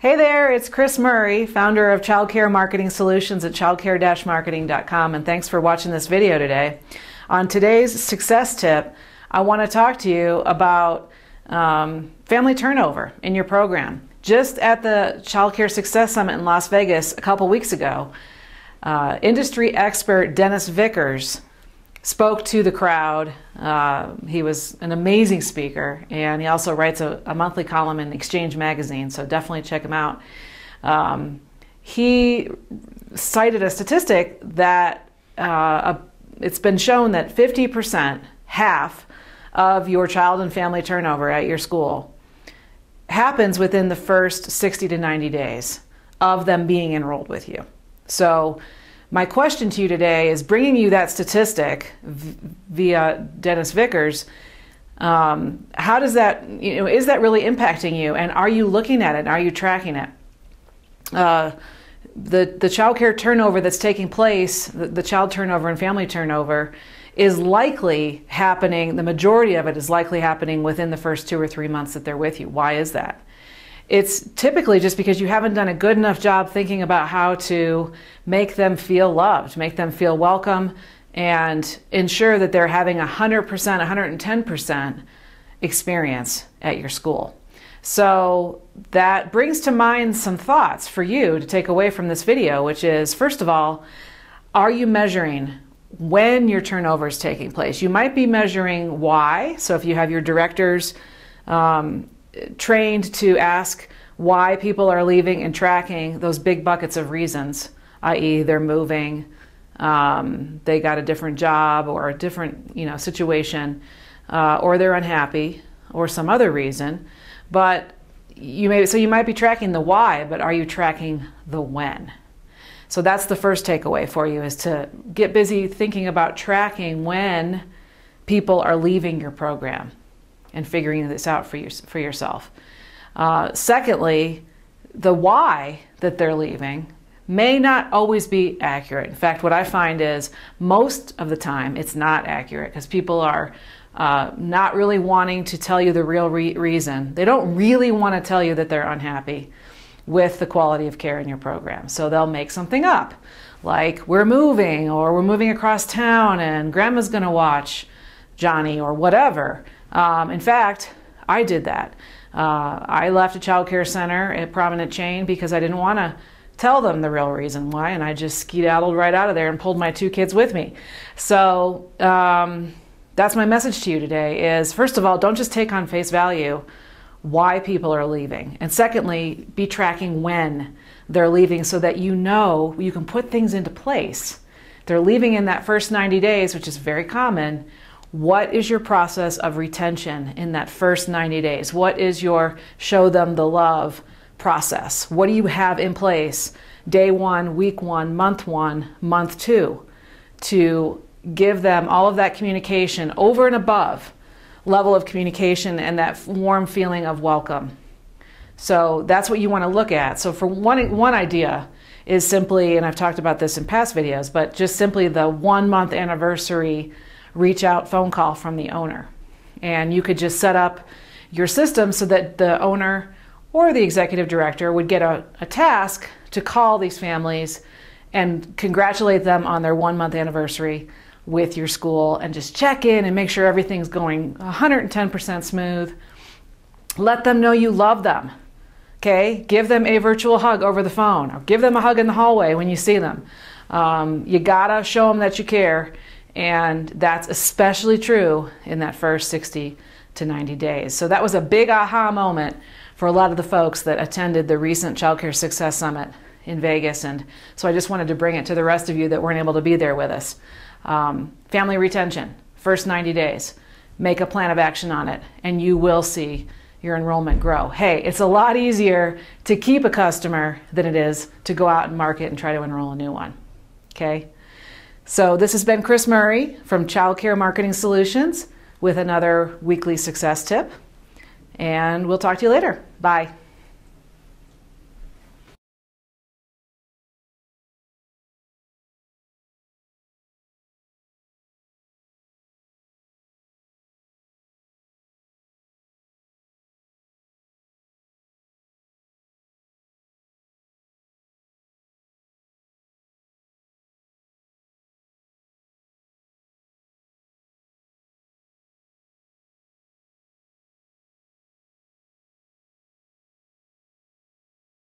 Hey there, it's Chris Murray, founder of Childcare Marketing Solutions at childcare-marketing.com, and thanks for watching this video today. On today's success tip, I want to talk to you about um, family turnover in your program. Just at the Childcare Success Summit in Las Vegas a couple weeks ago, uh, industry expert Dennis Vickers spoke to the crowd. Uh, he was an amazing speaker, and he also writes a, a, monthly column in Exchange Magazine, so definitely check him out. Um, he cited a statistic that uh, a, it's been shown that 50%, half of your child and family turnover at your school, happens within the first 60 to 90 days of them being enrolled with you. So, my question to you today is bringing you that statistic via Dennis Vickers. Um, how does that, you know, is that really impacting you? And are you looking at it? Are you tracking it? Uh, the, the child care turnover that's taking place, the, the child turnover and family turnover, is likely happening, the majority of it is likely happening within the first two or three months that they're with you. Why is that? It's typically just because you haven't done a good enough job thinking about how to make them feel loved, make them feel welcome, and ensure that they're having 100%, 110% experience at your school. So that brings to mind some thoughts for you to take away from this video, which is first of all, are you measuring when your turnover is taking place? You might be measuring why. So if you have your directors, um, trained to ask why people are leaving and tracking those big buckets of reasons, i.e., they're moving, um, they got a different job or a different you know situation, uh, or they're unhappy or some other reason. But you may so you might be tracking the why, but are you tracking the when? So that's the first takeaway for you is to get busy thinking about tracking when people are leaving your program and figuring this out for, you, for yourself. Uh, secondly, the why that they're leaving may not always be accurate. In fact, what I find is most of the time it's not accurate because people are uh, not really wanting to tell you the real re- reason. They don't really want to tell you that they're unhappy with the quality of care in your program. So they'll make something up, like we're moving or we're moving across town and grandma's going to watch Johnny or whatever. Um, in fact, I did that. Uh, I left a child care center, a prominent chain, because I didn't want to tell them the real reason why, and I just skedaddled right out of there and pulled my two kids with me. So um, that's my message to you today: is first of all, don't just take on face value why people are leaving, and secondly, be tracking when they're leaving so that you know you can put things into place. They're leaving in that first 90 days, which is very common what is your process of retention in that first 90 days? What is your show them the love process? What do you have in place day one, week one, month one, month two to give them all of that communication over and above level of communication and that warm feeling of welcome? So that's what you want to look at. So for one, one idea is simply, and I've talked about this in past videos, but just simply the one month anniversary reach out phone call from the owner. And you could just set up your system so that the owner or the executive director would get a, a task to call these families and congratulate them on their one month anniversary with your school and just check in and make sure everything's going 110% smooth. Let them know you love them. Okay, give them a virtual hug over the phone or give them a hug in the hallway when you see them. Um, you gotta show them that you care and that's especially true in that first 60 to 90 days. So that was a big aha moment for a lot of the folks that attended the recent Childcare Success Summit in Vegas. And so I just wanted to bring it to the rest of you that weren't able to be there with us. Um, family retention, first 90 days. Make a plan of action on it, and you will see your enrollment grow. Hey, it's a lot easier to keep a customer than it is to go out and market and try to enroll a new one. Okay? So this has been Chris Murray from Childcare Marketing Solutions with another weekly success tip. And we'll talk to you later. Bye.